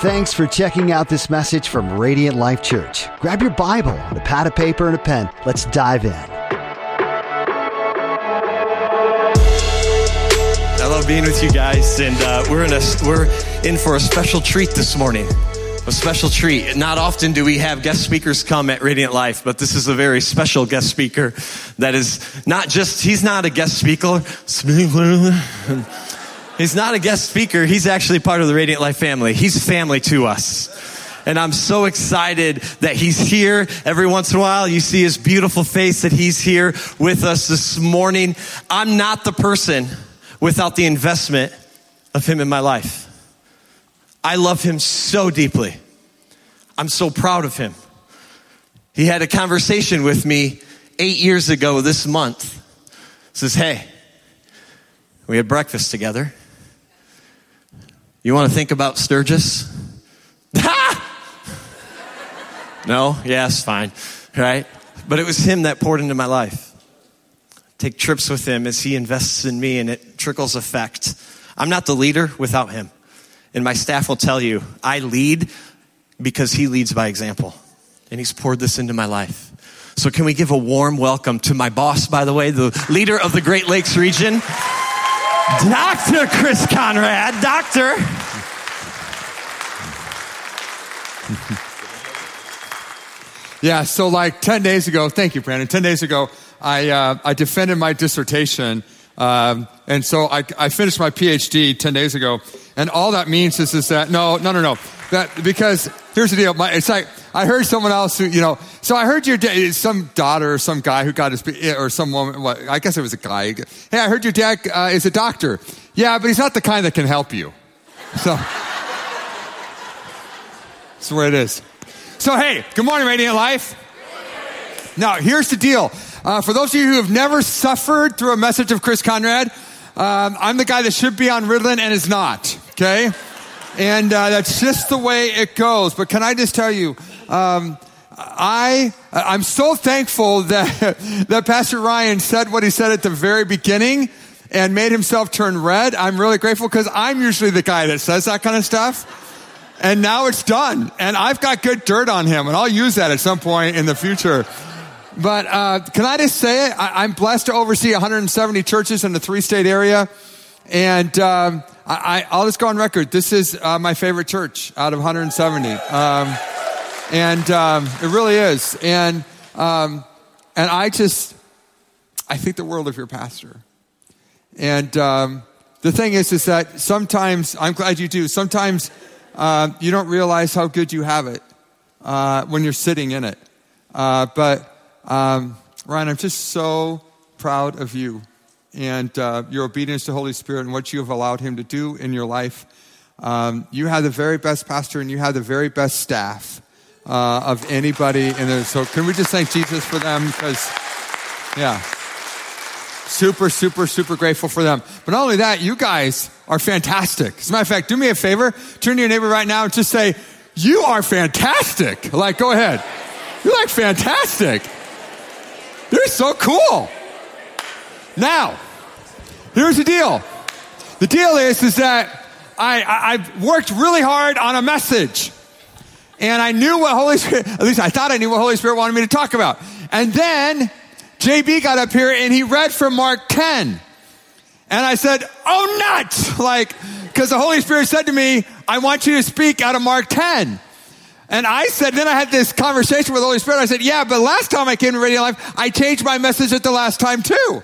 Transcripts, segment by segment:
Thanks for checking out this message from Radiant Life Church. Grab your Bible, a pad of paper, and a pen. Let's dive in. I love being with you guys, and uh, we're in a we're in for a special treat this morning. A special treat. Not often do we have guest speakers come at Radiant Life, but this is a very special guest speaker. That is not just he's not a guest speaker. He's not a guest speaker. He's actually part of the Radiant Life family. He's family to us. And I'm so excited that he's here. Every once in a while, you see his beautiful face that he's here with us this morning. I'm not the person without the investment of him in my life. I love him so deeply. I'm so proud of him. He had a conversation with me eight years ago this month. Says, Hey, we had breakfast together. You want to think about Sturgis? no? Yes, fine. Right? But it was him that poured into my life. Take trips with him as he invests in me and it trickles effect. I'm not the leader without him. And my staff will tell you, I lead because he leads by example. And he's poured this into my life. So, can we give a warm welcome to my boss, by the way, the leader of the Great Lakes region? Dr. Chris Conrad, doctor. yeah, so like 10 days ago, thank you, Brandon. 10 days ago, I, uh, I defended my dissertation. Um, and so I, I finished my PhD 10 days ago. And all that means is, is that, no, no, no, no. That, because here's the deal. My, it's like, I heard someone else who, you know, so I heard your dad, some daughter or some guy who got his, or some woman, well, I guess it was a guy. Hey, I heard your dad uh, is a doctor. Yeah, but he's not the kind that can help you. So, that's way it is. So, hey, good morning, Radiant Life. Now, here's the deal. Uh, for those of you who have never suffered through a message of Chris Conrad, um, I'm the guy that should be on Ritalin and is not, okay? And uh, that's just the way it goes. But can I just tell you, um, I, I'm so thankful that, that Pastor Ryan said what he said at the very beginning and made himself turn red. I'm really grateful because I'm usually the guy that says that kind of stuff. And now it's done. And I've got good dirt on him, and I'll use that at some point in the future. But uh, can I just say it? I, am blessed to oversee 170 churches in the three state area. And um, I, will just go on record. This is uh, my favorite church out of 170. Um, and um, it really is. And, um, and I just, I think the world of your pastor. And um, the thing is, is that sometimes, I'm glad you do, sometimes uh, you don't realize how good you have it uh, when you're sitting in it. Uh, but um, Ryan, I'm just so proud of you and uh, your obedience to Holy Spirit and what you have allowed Him to do in your life. Um, you have the very best pastor and you have the very best staff uh, of anybody in there. So can we just thank Jesus for them? Because, yeah, super, super, super grateful for them. But not only that, you guys are fantastic. As a matter of fact, do me a favor, turn to your neighbor right now and just say, "You are fantastic." Like, go ahead. You're like fantastic. You're so cool. Now, here's the deal. The deal is, is that I, I, I worked really hard on a message. And I knew what Holy Spirit, at least I thought I knew what Holy Spirit wanted me to talk about. And then JB got up here and he read from Mark 10. And I said, oh nuts! Like, because the Holy Spirit said to me, I want you to speak out of Mark 10. And I said, then I had this conversation with the Holy Spirit. I said, yeah, but last time I came to Radiant Life, I changed my message at the last time too.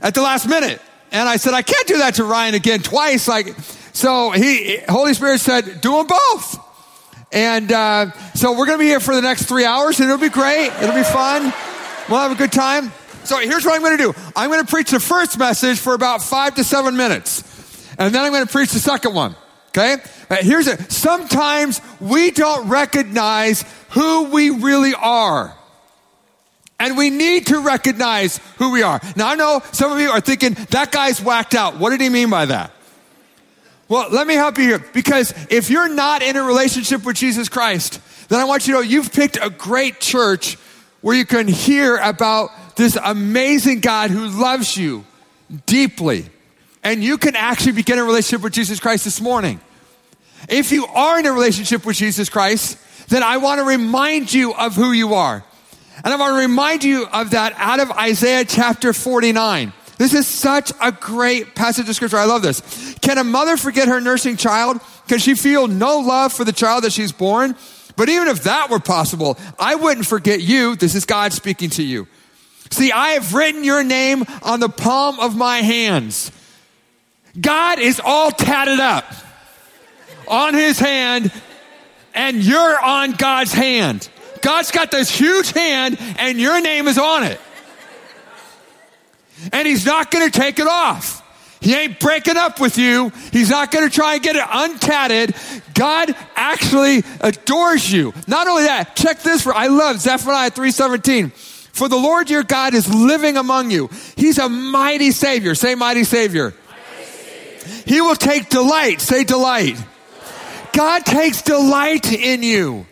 At the last minute. And I said, I can't do that to Ryan again twice. Like, so he, Holy Spirit said, do them both. And uh, so we're going to be here for the next three hours, and it'll be great. It'll be fun. We'll have a good time. So here's what I'm going to do I'm going to preach the first message for about five to seven minutes, and then I'm going to preach the second one. Okay? Uh, here's it. Sometimes we don't recognize who we really are. And we need to recognize who we are. Now, I know some of you are thinking, that guy's whacked out. What did he mean by that? Well, let me help you here. Because if you're not in a relationship with Jesus Christ, then I want you to know you've picked a great church where you can hear about this amazing God who loves you deeply. And you can actually begin a relationship with Jesus Christ this morning. If you are in a relationship with Jesus Christ, then I want to remind you of who you are. And I want to remind you of that out of Isaiah chapter 49. This is such a great passage of scripture. I love this. Can a mother forget her nursing child? Can she feel no love for the child that she's born? But even if that were possible, I wouldn't forget you. This is God speaking to you. See, I have written your name on the palm of my hands. God is all tatted up on his hand, and you're on God's hand. God's got this huge hand, and your name is on it. And he's not going to take it off. He ain't breaking up with you. He's not going to try and get it untatted. God actually adores you. Not only that, check this for I love Zephaniah 3:17. For the Lord your God is living among you. He's a mighty savior. Say mighty savior. Mighty savior. He will take delight. Say delight. God takes delight in you.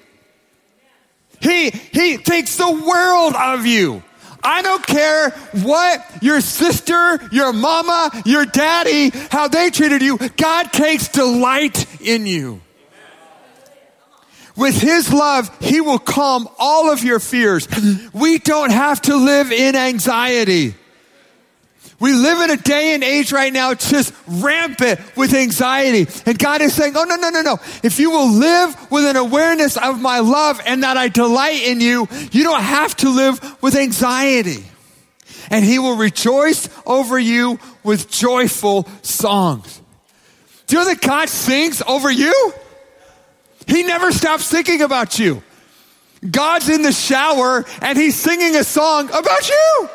He, he thinks the world of you. I don't care what your sister, your mama, your daddy, how they treated you. God takes delight in you. With His love, He will calm all of your fears. We don't have to live in anxiety. We live in a day and age right now just rampant with anxiety. And God is saying, oh, no, no, no, no. If you will live with an awareness of my love and that I delight in you, you don't have to live with anxiety. And he will rejoice over you with joyful songs. Do you know that God sings over you? He never stops thinking about you. God's in the shower and he's singing a song about you.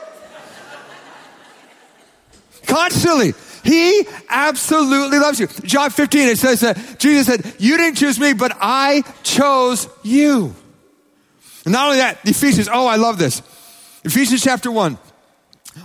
Constantly. He absolutely loves you. John 15, it says that Jesus said, You didn't choose me, but I chose you. And not only that, Ephesians, oh, I love this. Ephesians chapter 1.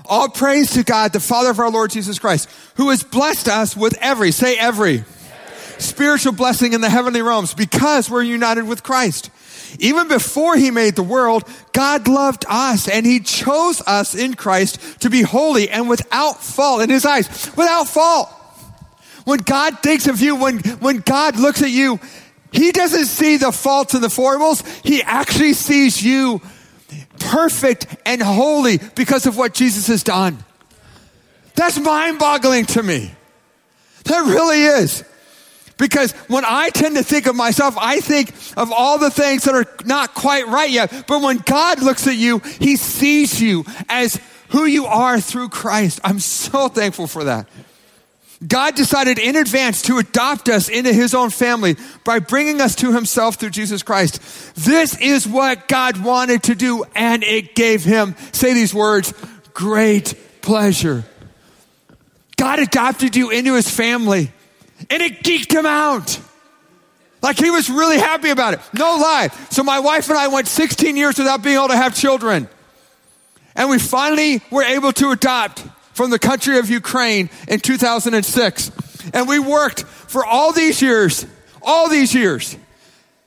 All praise to God, the Father of our Lord Jesus Christ, who has blessed us with every, say every, every. spiritual blessing in the heavenly realms because we're united with Christ. Even before he made the world, God loved us and he chose us in Christ to be holy and without fault in his eyes. Without fault. When God thinks of you, when, when God looks at you, he doesn't see the faults and the foibles. He actually sees you perfect and holy because of what Jesus has done. That's mind boggling to me. That really is. Because when I tend to think of myself, I think of all the things that are not quite right yet. But when God looks at you, He sees you as who you are through Christ. I'm so thankful for that. God decided in advance to adopt us into His own family by bringing us to Himself through Jesus Christ. This is what God wanted to do, and it gave Him, say these words, great pleasure. God adopted you into His family. And it geeked him out. Like he was really happy about it. No lie. So my wife and I went 16 years without being able to have children. And we finally were able to adopt from the country of Ukraine in 2006. And we worked for all these years, all these years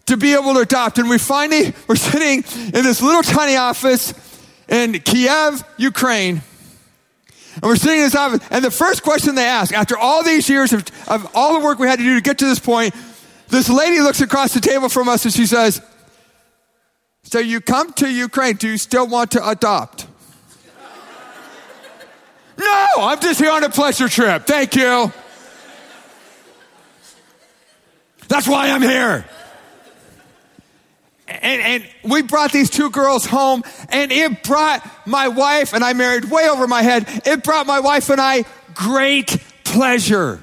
to be able to adopt. And we finally were sitting in this little tiny office in Kiev, Ukraine. And we're sitting in this office, and the first question they ask, after all these years of, of all the work we had to do to get to this point, this lady looks across the table from us and she says, So you come to Ukraine, do you still want to adopt? no, I'm just here on a pleasure trip. Thank you. That's why I'm here. And, and, we brought these two girls home, and it brought my wife, and I married way over my head, it brought my wife and I great pleasure.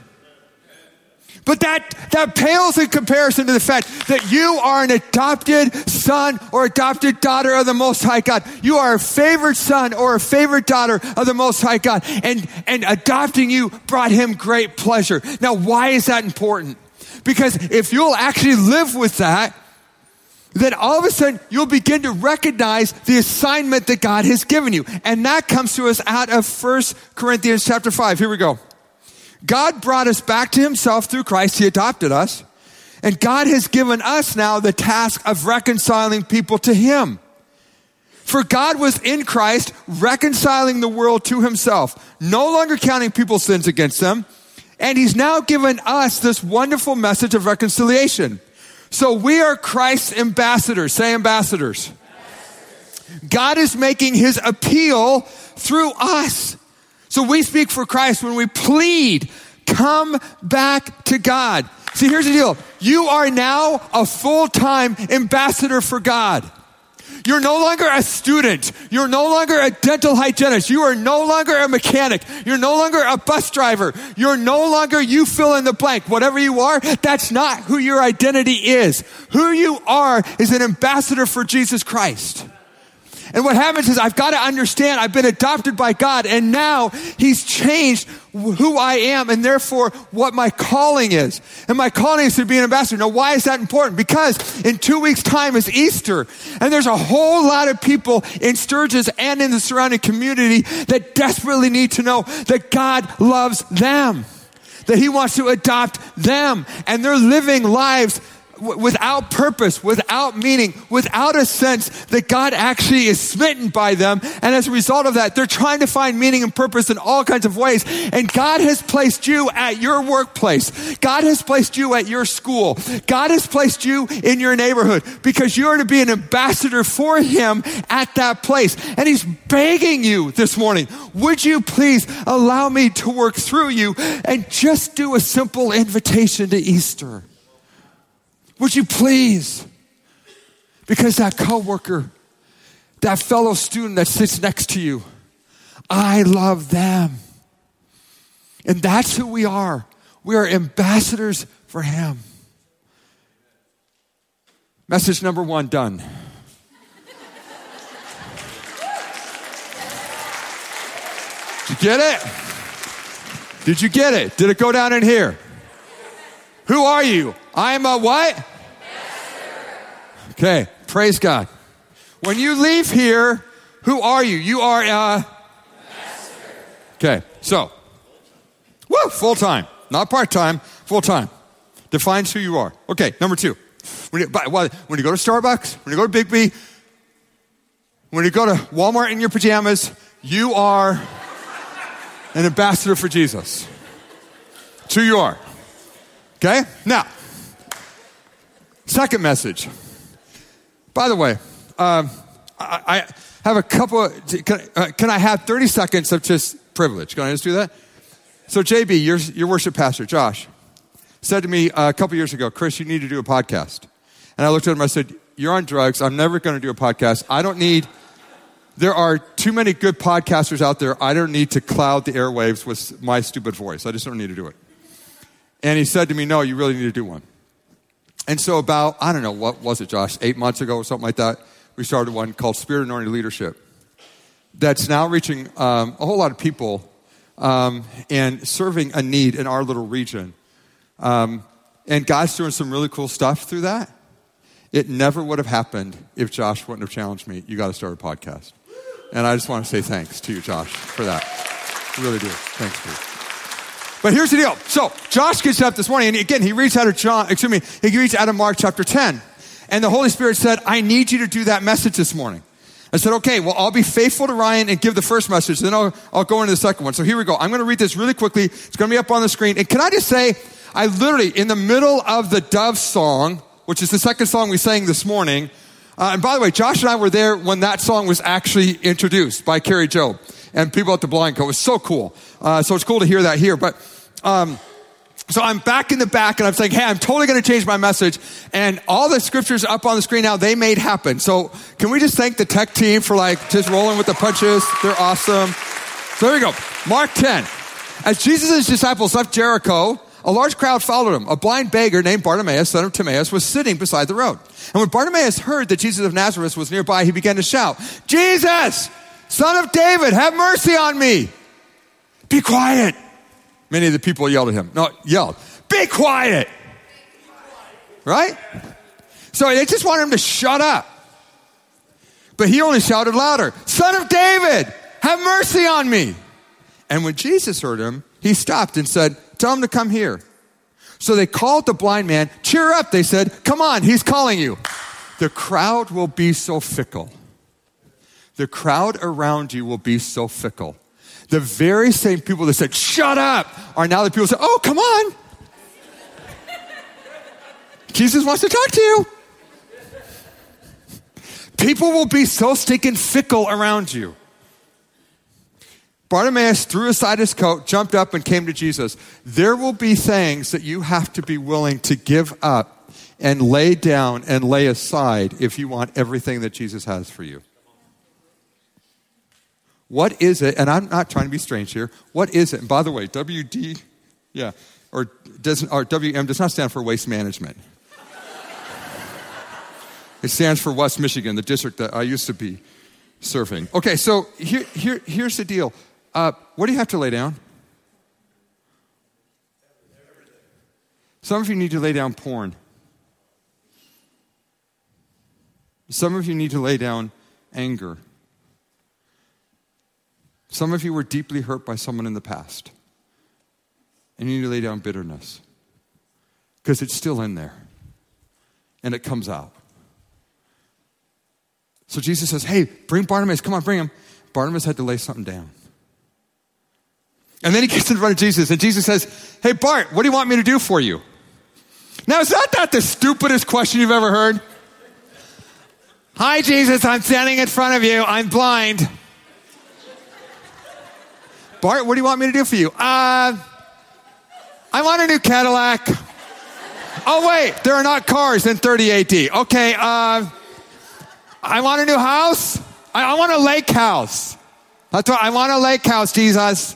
But that, that pales in comparison to the fact that you are an adopted son or adopted daughter of the Most High God. You are a favorite son or a favorite daughter of the Most High God. And, and adopting you brought him great pleasure. Now, why is that important? Because if you'll actually live with that, then all of a sudden you'll begin to recognize the assignment that God has given you. And that comes to us out of First Corinthians chapter 5. Here we go. God brought us back to himself through Christ. He adopted us. And God has given us now the task of reconciling people to him. For God was in Christ reconciling the world to himself, no longer counting people's sins against them And he's now given us this wonderful message of reconciliation. So we are Christ's ambassadors. Say ambassadors. God is making his appeal through us. So we speak for Christ when we plead, come back to God. See, here's the deal. You are now a full-time ambassador for God. You're no longer a student. You're no longer a dental hygienist. You are no longer a mechanic. You're no longer a bus driver. You're no longer you fill in the blank. Whatever you are, that's not who your identity is. Who you are is an ambassador for Jesus Christ. And what happens is I've got to understand I've been adopted by God and now He's changed who I am and therefore what my calling is. And my calling is to be an ambassador. Now, why is that important? Because in two weeks' time is Easter and there's a whole lot of people in Sturgis and in the surrounding community that desperately need to know that God loves them. That he wants to adopt them and they're living lives without purpose, without meaning, without a sense that God actually is smitten by them. And as a result of that, they're trying to find meaning and purpose in all kinds of ways. And God has placed you at your workplace. God has placed you at your school. God has placed you in your neighborhood because you are to be an ambassador for Him at that place. And He's begging you this morning, would you please allow me to work through you and just do a simple invitation to Easter? Would you please? Because that coworker, that fellow student that sits next to you, I love them. And that's who we are. We are ambassadors for Him. Message number one done. Did you get it? Did you get it? Did it go down in here? Who are you? I'm a what? Okay, praise God. When you leave here, who are you? You are a. Okay, so, woo, full time, not part time, full time. Defines who you are. Okay, number two. When you, when you go to Starbucks, when you go to Big B, when you go to Walmart in your pajamas, you are an ambassador for Jesus. It's who you are. Okay? Now, second message. By the way, um, I, I, have a couple. Of, can, uh, can, I have 30 seconds of just privilege? Can I just do that? So, JB, your, your worship pastor, Josh, said to me uh, a couple years ago, Chris, you need to do a podcast. And I looked at him, I said, You're on drugs. I'm never going to do a podcast. I don't need, there are too many good podcasters out there. I don't need to cloud the airwaves with my stupid voice. I just don't need to do it. And he said to me, No, you really need to do one. And so, about, I don't know, what was it, Josh, eight months ago or something like that, we started one called Spirit Anointed Leadership that's now reaching um, a whole lot of people um, and serving a need in our little region. Um, and God's doing some really cool stuff through that. It never would have happened if Josh wouldn't have challenged me. You got to start a podcast. And I just want to say thanks to you, Josh, for that. I really do. Thanks, Steve. But here's the deal. So Josh gets up this morning, and again, he reads out of John, excuse me, he reads out of Mark chapter 10. And the Holy Spirit said, I need you to do that message this morning. I said, okay, well, I'll be faithful to Ryan and give the first message, then I'll, I'll go into the second one. So here we go. I'm going to read this really quickly. It's going to be up on the screen. And can I just say, I literally, in the middle of the Dove song, which is the second song we sang this morning, uh, and by the way, Josh and I were there when that song was actually introduced by Kari Jobe and people at the Blind Co. It was so cool. Uh, so it's cool to hear that here. But um, so I'm back in the back and I'm saying, hey, I'm totally going to change my message. And all the scriptures up on the screen now, they made happen. So can we just thank the tech team for like just rolling with the punches? They're awesome. So there we go. Mark 10. As Jesus' disciples left Jericho, a large crowd followed him. A blind beggar named Bartimaeus, son of Timaeus, was sitting beside the road. And when Bartimaeus heard that Jesus of Nazareth was nearby, he began to shout, Jesus, son of David, have mercy on me. Be quiet. Many of the people yelled at him. No, yelled, be quiet. Right? So they just wanted him to shut up. But he only shouted louder, Son of David, have mercy on me. And when Jesus heard him, he stopped and said, Tell him to come here. So they called the blind man. Cheer up, they said. Come on, he's calling you. The crowd will be so fickle. The crowd around you will be so fickle The very same people that said, shut up, are now the people that say, oh, come on. Jesus wants to talk to you. People will be so stinking fickle around you. Bartimaeus threw aside his coat, jumped up, and came to Jesus. There will be things that you have to be willing to give up and lay down and lay aside if you want everything that Jesus has for you. What is it? And I'm not trying to be strange here. What is it? And by the way, WD, yeah, or, doesn't, or WM does not stand for waste management. It stands for West Michigan, the district that I used to be serving. Okay, so here, here, here's the deal. Uh, what do you have to lay down? Some of you need to lay down porn. Some of you need to lay down anger. Some of you were deeply hurt by someone in the past. And you need to lay down bitterness because it's still in there and it comes out. So Jesus says, Hey, bring Barnabas. Come on, bring him. Barnabas had to lay something down. And then he gets in front of Jesus, and Jesus says, Hey, Bart, what do you want me to do for you? Now, is that not the stupidest question you've ever heard? Hi, Jesus, I'm standing in front of you. I'm blind. Bart, what do you want me to do for you? Uh, I want a new Cadillac. Oh, wait, there are not cars in 30 AD. Okay, uh, I want a new house. I, I want a lake house. That's what I want a lake house, Jesus.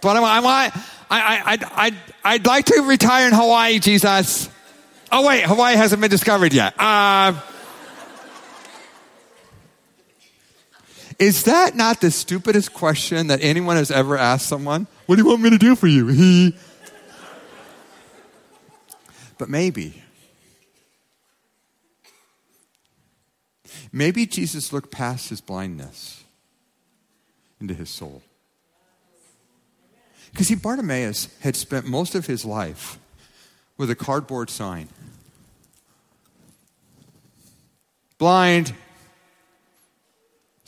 But I want, I want, I, I, I, I'd, I'd like to retire in Hawaii, Jesus. Oh, wait, Hawaii hasn't been discovered yet. Uh, is that not the stupidest question that anyone has ever asked someone? What do you want me to do for you? He. but maybe Maybe Jesus looked past his blindness into his soul. Because see, Bartimaeus had spent most of his life with a cardboard sign blind.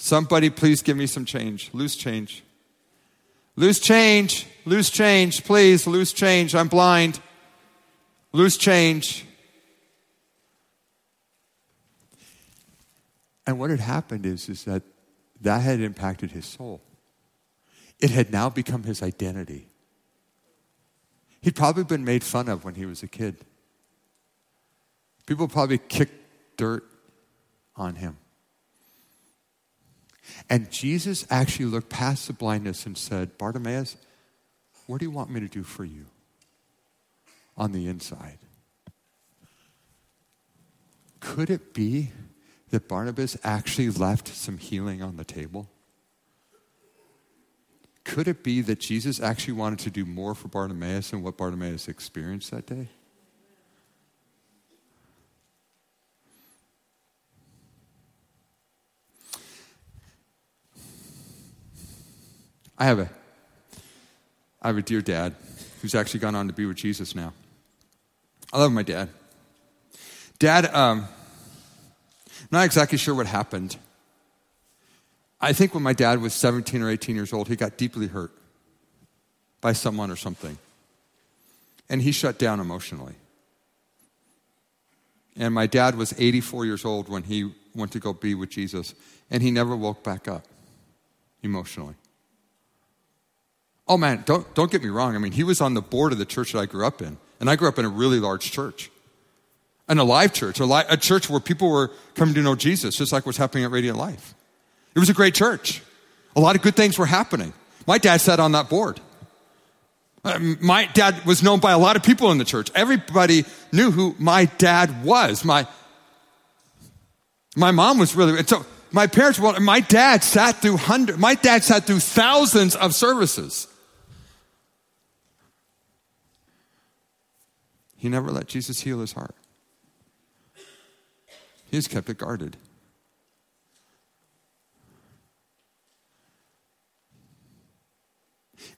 Somebody, please give me some change. Loose change. Loose change. Loose change. Please, loose change. I'm blind. Loose change. And what had happened is, is that that had impacted his soul. It had now become his identity. He'd probably been made fun of when he was a kid. People probably kicked dirt on him. And Jesus actually looked past the blindness and said, Bartimaeus, what do you want me to do for you on the inside? Could it be that Barnabas actually left some healing on the table? Could it be that Jesus actually wanted to do more for Bartimaeus than what Bartimaeus experienced that day? I have a I have a dear dad who's actually gone on to be with Jesus now. I love my dad. Dad, um, not exactly sure what happened. I think when my dad was 17 or 18 years old, he got deeply hurt by someone or something. And he shut down emotionally. And my dad was 84 years old when he went to go be with Jesus, and he never woke back up emotionally. Oh man, don't, don't get me wrong. I mean, he was on the board of the church that I grew up in, and I grew up in a really large church an alive church, a, li- a church where people were coming to know Jesus, just like what's happening at Radiant Life. It was a great church. A lot of good things were happening. My dad sat on that board. Uh, my dad was known by a lot of people in the church. Everybody knew who my dad was. My, my mom was really, and so my parents, well, my dad sat through hundreds, my dad sat through thousands of services. He never let Jesus heal his heart. He has kept it guarded.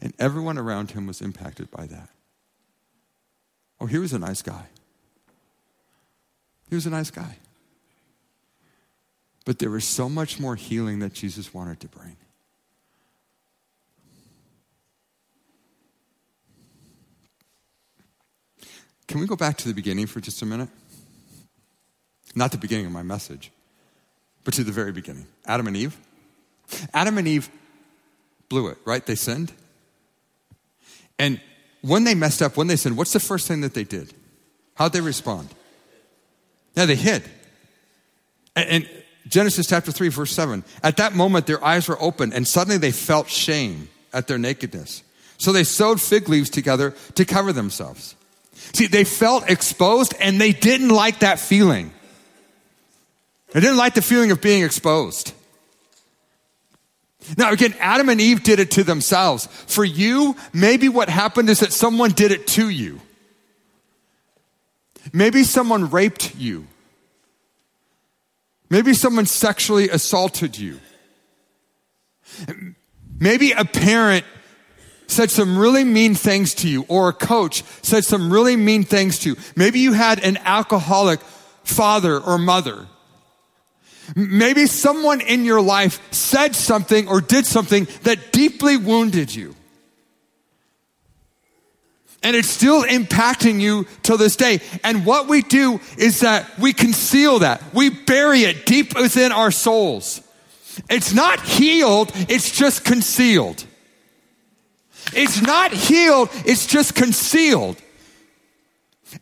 And everyone around him was impacted by that. Oh, he was a nice guy. He was a nice guy. But there was so much more healing that Jesus wanted to bring. Can we go back to the beginning for just a minute? Not the beginning of my message, but to the very beginning. Adam and Eve. Adam and Eve blew it, right? They sinned. And when they messed up, when they sinned, what's the first thing that they did? How'd they respond? Yeah, they hid. And, Genesis chapter 3, verse 7. At that moment, their eyes were open, and suddenly they felt shame at their nakedness. So they sewed fig leaves together to cover themselves. See, they felt exposed, and they didn't like that feeling. They didn't like the feeling of being exposed. Now, again, Adam and Eve did it to themselves. For you, maybe what happened is that someone did it to you. Maybe someone raped you. Maybe someone sexually assaulted you. Maybe a parent said some really mean things to you, or a coach said some really mean things to you. Maybe you had an alcoholic father or mother. Maybe someone in your life said something or did something that deeply wounded you. And it's still impacting you till this day. And what we do is that we conceal that. We bury it deep within our souls. It's not healed, it's just concealed. It's not healed, it's just concealed.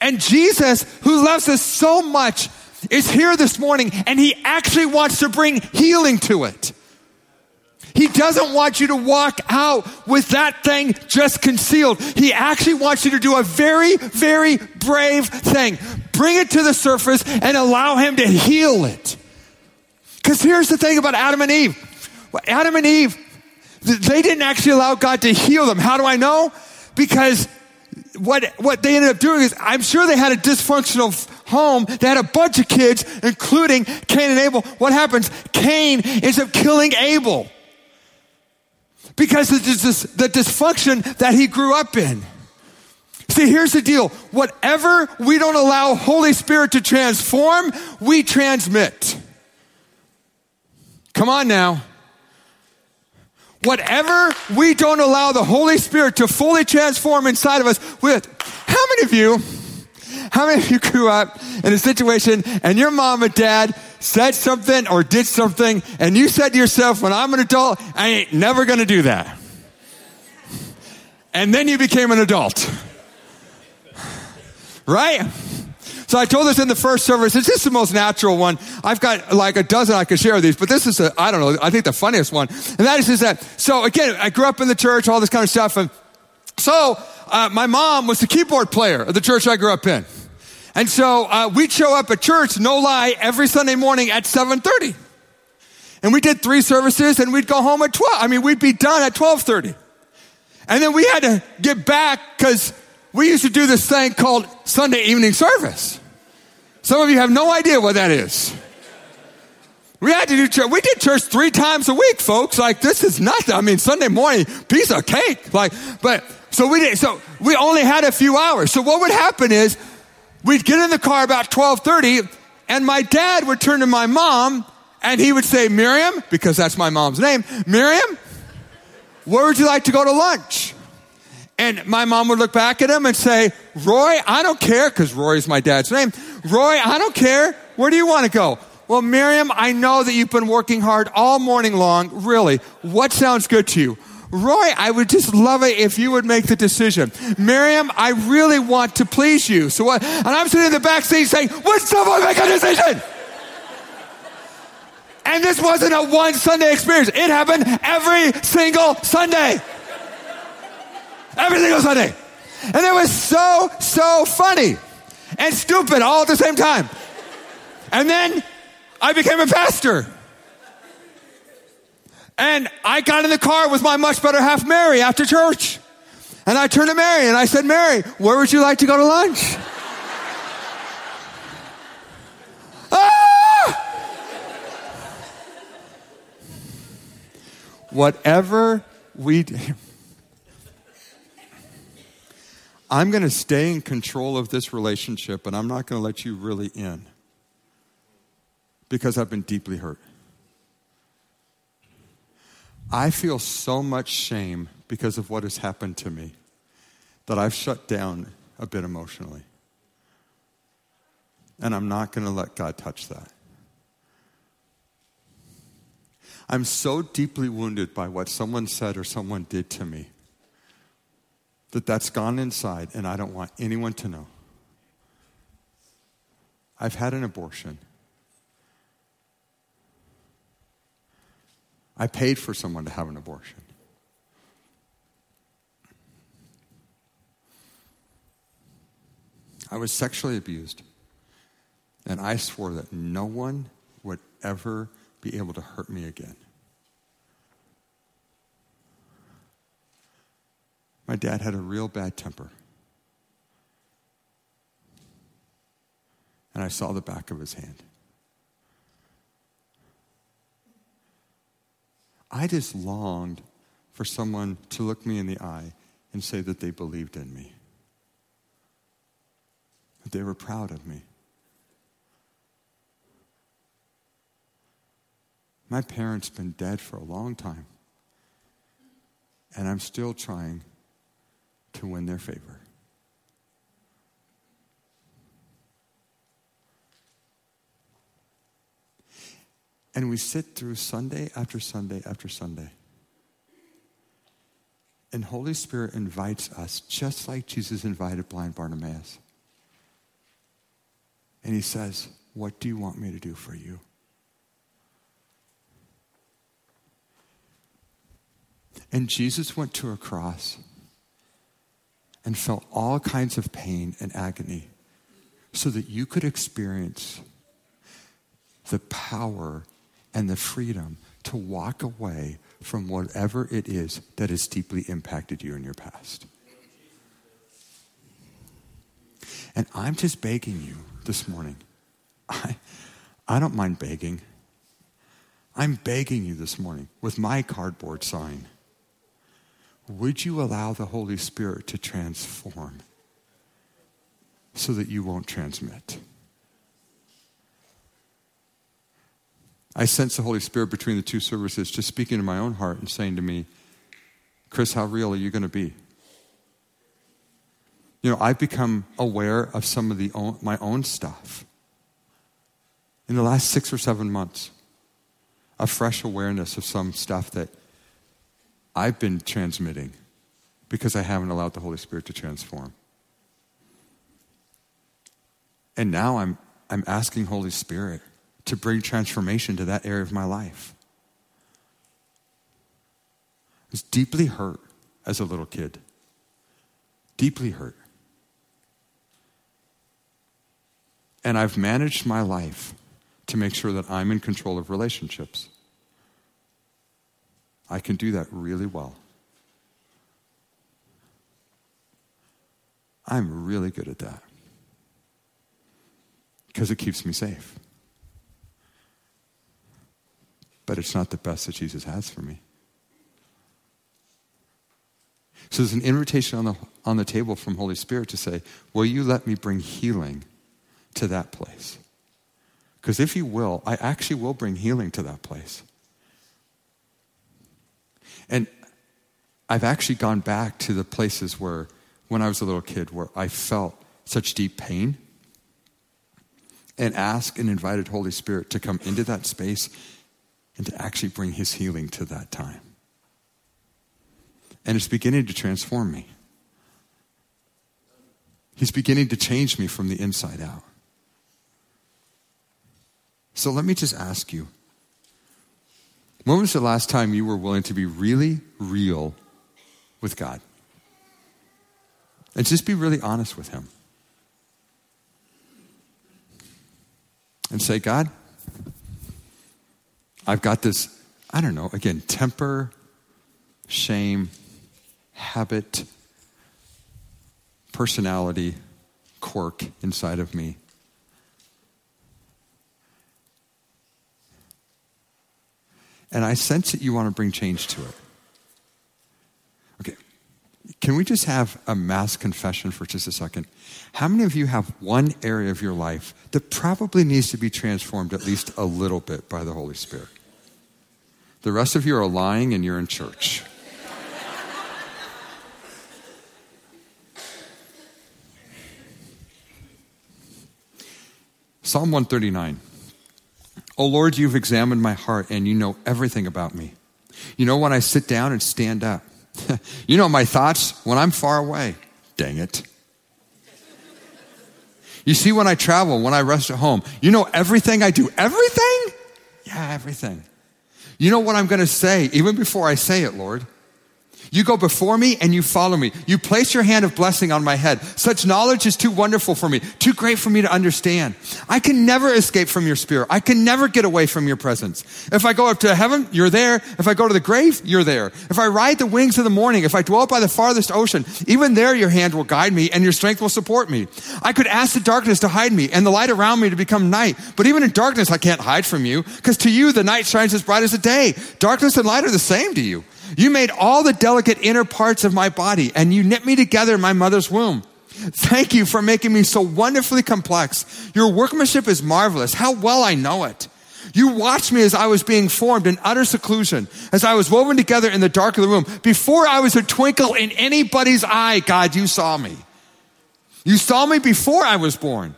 And Jesus, who loves us so much, is here this morning and he actually wants to bring healing to it. He doesn't want you to walk out with that thing just concealed. He actually wants you to do a very, very brave thing. Bring it to the surface and allow him to heal it. Because here's the thing about Adam and Eve. Adam and Eve, they didn't actually allow God to heal them. How do I know? Because what, what they ended up doing is, I'm sure they had a dysfunctional home. They had a bunch of kids, including Cain and Abel. What happens? Cain ends up killing Abel because of the dysfunction that he grew up in. See, here's the deal. Whatever we don't allow Holy Spirit to transform, we transmit. Come on now. Whatever we don't allow the Holy Spirit to fully transform inside of us with, how many of you, how many of you grew up in a situation and your mom and dad said something or did something and you said to yourself, when I'm an adult, I ain't never gonna do that. And then you became an adult. Right? So I told this in the first service. It's just the most natural one. I've got like a dozen I could share with these, but this is a, I don't know, I think the funniest one. And that is, is that, so again, I grew up in the church, all this kind of stuff. And so, uh, my mom was the keyboard player of the church I grew up in. And so, uh, we'd show up at church, no lie, every Sunday morning at 7.30. And we did three services and we'd go home at 12. I mean, we'd be done at 12.30. And then we had to get back because we used to do this thing called Sunday evening service. Some of you have no idea what that is. We had to do church. We did church three times a week, folks. Like this is nothing. I mean, Sunday morning, piece of cake. Like, but so we did. So we only had a few hours. So what would happen is we'd get in the car about twelve thirty, and my dad would turn to my mom, and he would say, "Miriam," because that's my mom's name. Miriam, where would you like to go to lunch? And my mom would look back at him and say, Roy, I don't care, because Roy's my dad's name. Roy, I don't care. Where do you want to go? Well, Miriam, I know that you've been working hard all morning long. Really, what sounds good to you? Roy, I would just love it if you would make the decision. Miriam, I really want to please you. So what? And I'm sitting in the back seat saying, would someone make a decision? and this wasn't a one Sunday experience. It happened every single Sunday. Every single Sunday. And it was so, so funny and stupid all at the same time. And then I became a pastor. And I got in the car with my much better half, Mary, after church. And I turned to Mary and I said, Mary, where would you like to go to lunch? ah! Whatever we do. I'm going to stay in control of this relationship and I'm not going to let you really in because I've been deeply hurt. I feel so much shame because of what has happened to me that I've shut down a bit emotionally. And I'm not going to let God touch that. I'm so deeply wounded by what someone said or someone did to me that that's gone inside and I don't want anyone to know. I've had an abortion. I paid for someone to have an abortion. I was sexually abused. And I swore that no one would ever be able to hurt me again. My dad had a real bad temper. And I saw the back of his hand. I just longed for someone to look me in the eye and say that they believed in me, that they were proud of me. My parents been dead for a long time, and I'm still trying to win their favor. And we sit through Sunday after Sunday after Sunday. And Holy Spirit invites us, just like Jesus invited blind Bartimaeus. And he says, What do you want me to do for you? And Jesus went to a cross and felt all kinds of pain and agony so that you could experience the power and the freedom to walk away from whatever it is that has deeply impacted you in your past. And I'm just begging you this morning. I, I don't mind begging. I'm begging you this morning with my cardboard sign would you allow the Holy Spirit to transform so that you won't transmit? I sense the Holy Spirit between the two services just speaking to my own heart and saying to me, Chris, how real are you going to be? You know, I've become aware of some of the own, my own stuff in the last six or seven months. A fresh awareness of some stuff that I've been transmitting because I haven't allowed the Holy Spirit to transform. And now I'm, I'm asking Holy Spirit to bring transformation to that area of my life. I was deeply hurt as a little kid. Deeply hurt. And I've managed my life to make sure that I'm in control of relationships. I can do that really well. I'm really good at that because it keeps me safe. But it's not the best that Jesus has for me. So there's an invitation on the, on the table from Holy Spirit to say, Will you let me bring healing to that place? Because if you will, I actually will bring healing to that place. And I've actually gone back to the places where, when I was a little kid, where I felt such deep pain and asked and invited Holy Spirit to come into that space and to actually bring his healing to that time. And it's beginning to transform me. He's beginning to change me from the inside out. So let me just ask you when was the last time you were willing to be really real with God? And just be really honest with Him. And say, God, I've got this, I don't know, again, temper, shame, habit, personality, quirk inside of me. And I sense that you want to bring change to it. Okay, can we just have a mass confession for just a second? How many of you have one area of your life that probably needs to be transformed at least a little bit by the Holy Spirit? The rest of you are lying and you're in church. Psalm 139. O Lord, you've examined my heart and you know everything about me. You know when I sit down and stand up. you know my thoughts when I'm far away. Dang it. You see when I travel, when I rest at home. You know everything I do. Everything? Yeah, everything. You know what I'm going to say even before I say it, Lord. You go before me and you follow me. You place your hand of blessing on my head. Such knowledge is too wonderful for me, too great for me to understand. I can never escape from your spirit. I can never get away from your presence. If I go up to heaven, you're there. If I go to the grave, you're there. If I ride the wings of the morning, if I dwell by the farthest ocean, even there your hand will guide me and your strength will support me. I could ask the darkness to hide me and the light around me to become night. But even in darkness, I can't hide from you because to you the night shines as bright as the day. Darkness and light are the same to you. You made all the delicate inner parts of my body and you knit me together in my mother's womb. Thank you for making me so wonderfully complex. Your workmanship is marvelous. How well I know it. You watched me as I was being formed in utter seclusion, as I was woven together in the dark of the room. Before I was a twinkle in anybody's eye, God, you saw me. You saw me before I was born.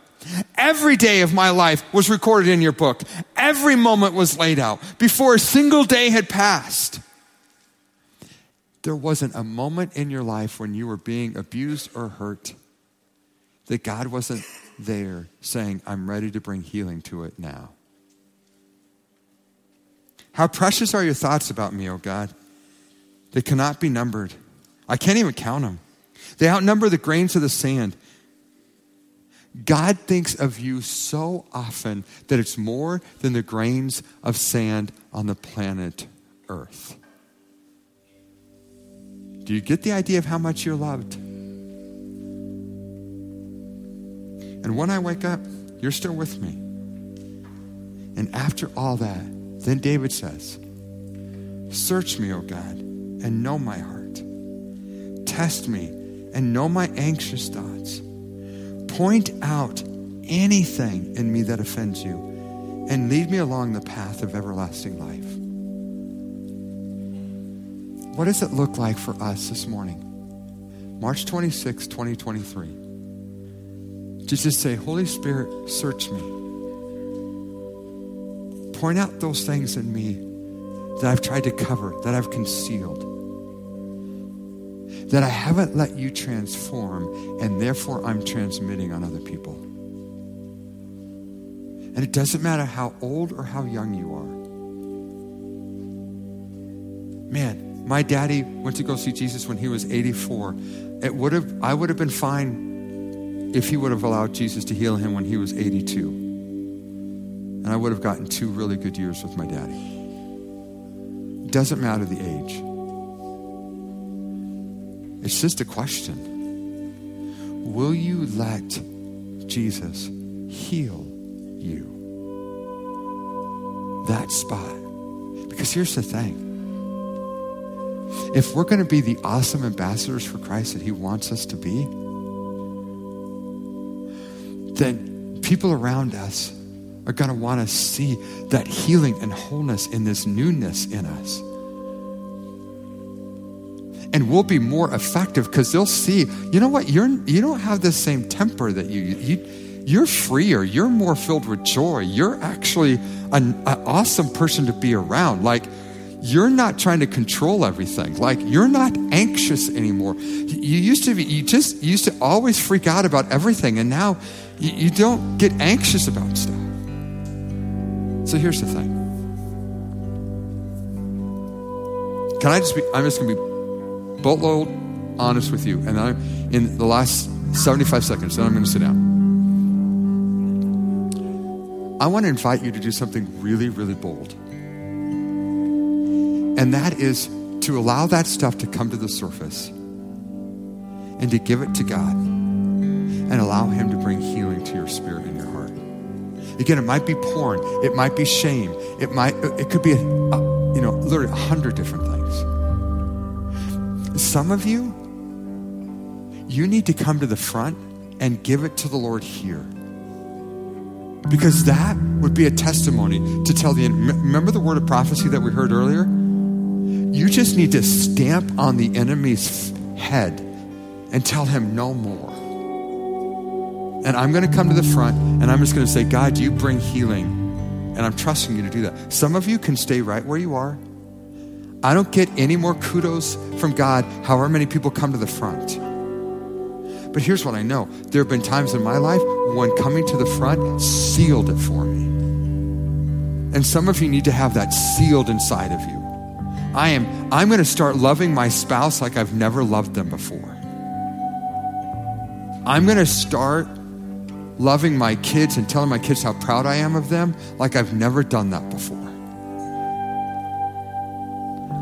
Every day of my life was recorded in your book. Every moment was laid out before a single day had passed there wasn't a moment in your life when you were being abused or hurt that God wasn't there saying, I'm ready to bring healing to it now. How precious are your thoughts about me, O oh God? They cannot be numbered. I can't even count them. They outnumber the grains of the sand. God thinks of you so often that it's more than the grains of sand on the planet Earth. Do you get the idea of how much you're loved? And when I wake up, you're still with me. And after all that, then David says, Search me, O God, and know my heart. Test me and know my anxious thoughts. Point out anything in me that offends you, and lead me along the path of everlasting life. What does it look like for us this morning? March 26, 2023. To just say, Holy Spirit, search me. Point out those things in me that I've tried to cover, that I've concealed, that I haven't let you transform, and therefore I'm transmitting on other people. And it doesn't matter how old or how young you are. Man, my daddy went to go see Jesus when he was 84. It would have, I would have been fine if he would have allowed Jesus to heal him when he was 82. And I would have gotten two really good years with my daddy. It doesn't matter the age. It's just a question. Will you let Jesus heal you? That spot. Because here's the thing if we're going to be the awesome ambassadors for Christ that He wants us to be, then people around us are going to want to see that healing and wholeness in this newness in us. And we'll be more effective because they'll see, you know what, you're you don't have the same temper that you you you're freer, you're more filled with joy. You're actually an, an awesome person to be around. Like you're not trying to control everything. Like you're not anxious anymore. You used to be, you just used to always freak out about everything, and now you, you don't get anxious about stuff. So here's the thing. Can I just be, I'm just to be boatload honest with you. And I'm, in the last 75 seconds, then I'm to sit down. I want to invite you to do something really, really bold. And that is to allow that stuff to come to the surface and to give it to God and allow Him to bring healing to your spirit and your heart. Again, it might be porn, it might be shame, it might, it could be, a, a, you know, literally a hundred different things. Some of you, you need to come to the front and give it to the Lord here. Because that would be a testimony to tell the. Remember the word of prophecy that we heard earlier? You just need to stamp on the enemy's head and tell him no more. And I'm going to come to the front and I'm just going to say, God, you bring healing. And I'm trusting you to do that. Some of you can stay right where you are. I don't get any more kudos from God, however many people come to the front. But here's what I know there have been times in my life when coming to the front sealed it for me. And some of you need to have that sealed inside of you. I am I'm going to start loving my spouse like I've never loved them before. I'm going to start loving my kids and telling my kids how proud I am of them like I've never done that before.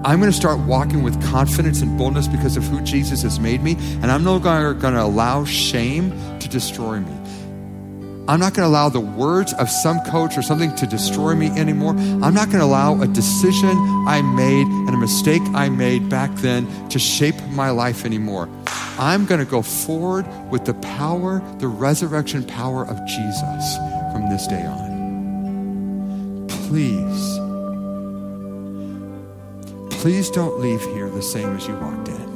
I'm going to start walking with confidence and boldness because of who Jesus has made me, and I'm no longer going to allow shame to destroy me. I'm not going to allow the words of some coach or something to destroy me anymore. I'm not going to allow a decision I made and a mistake I made back then to shape my life anymore. I'm going to go forward with the power, the resurrection power of Jesus from this day on. Please Please don't leave here the same as you walked in.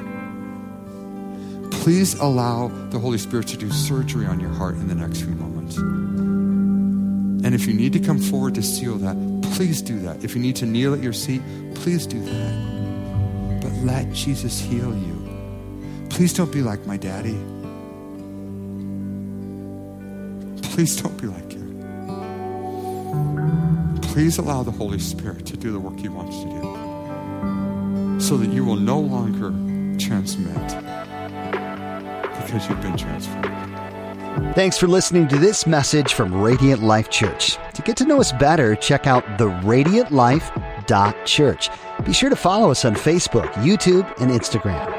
Please allow the Holy Spirit to do surgery on your heart in the next few moments. And if you need to come forward to seal that, please do that. If you need to kneel at your seat, please do that. But let Jesus heal you. Please don't be like my daddy. Please don't be like him. Please allow the Holy Spirit to do the work he wants to do so that you will no longer transmit because you've been transformed. Thanks for listening to this message from Radiant Life Church. To get to know us better, check out the Radiant Life Church. Be sure to follow us on Facebook, YouTube, and Instagram.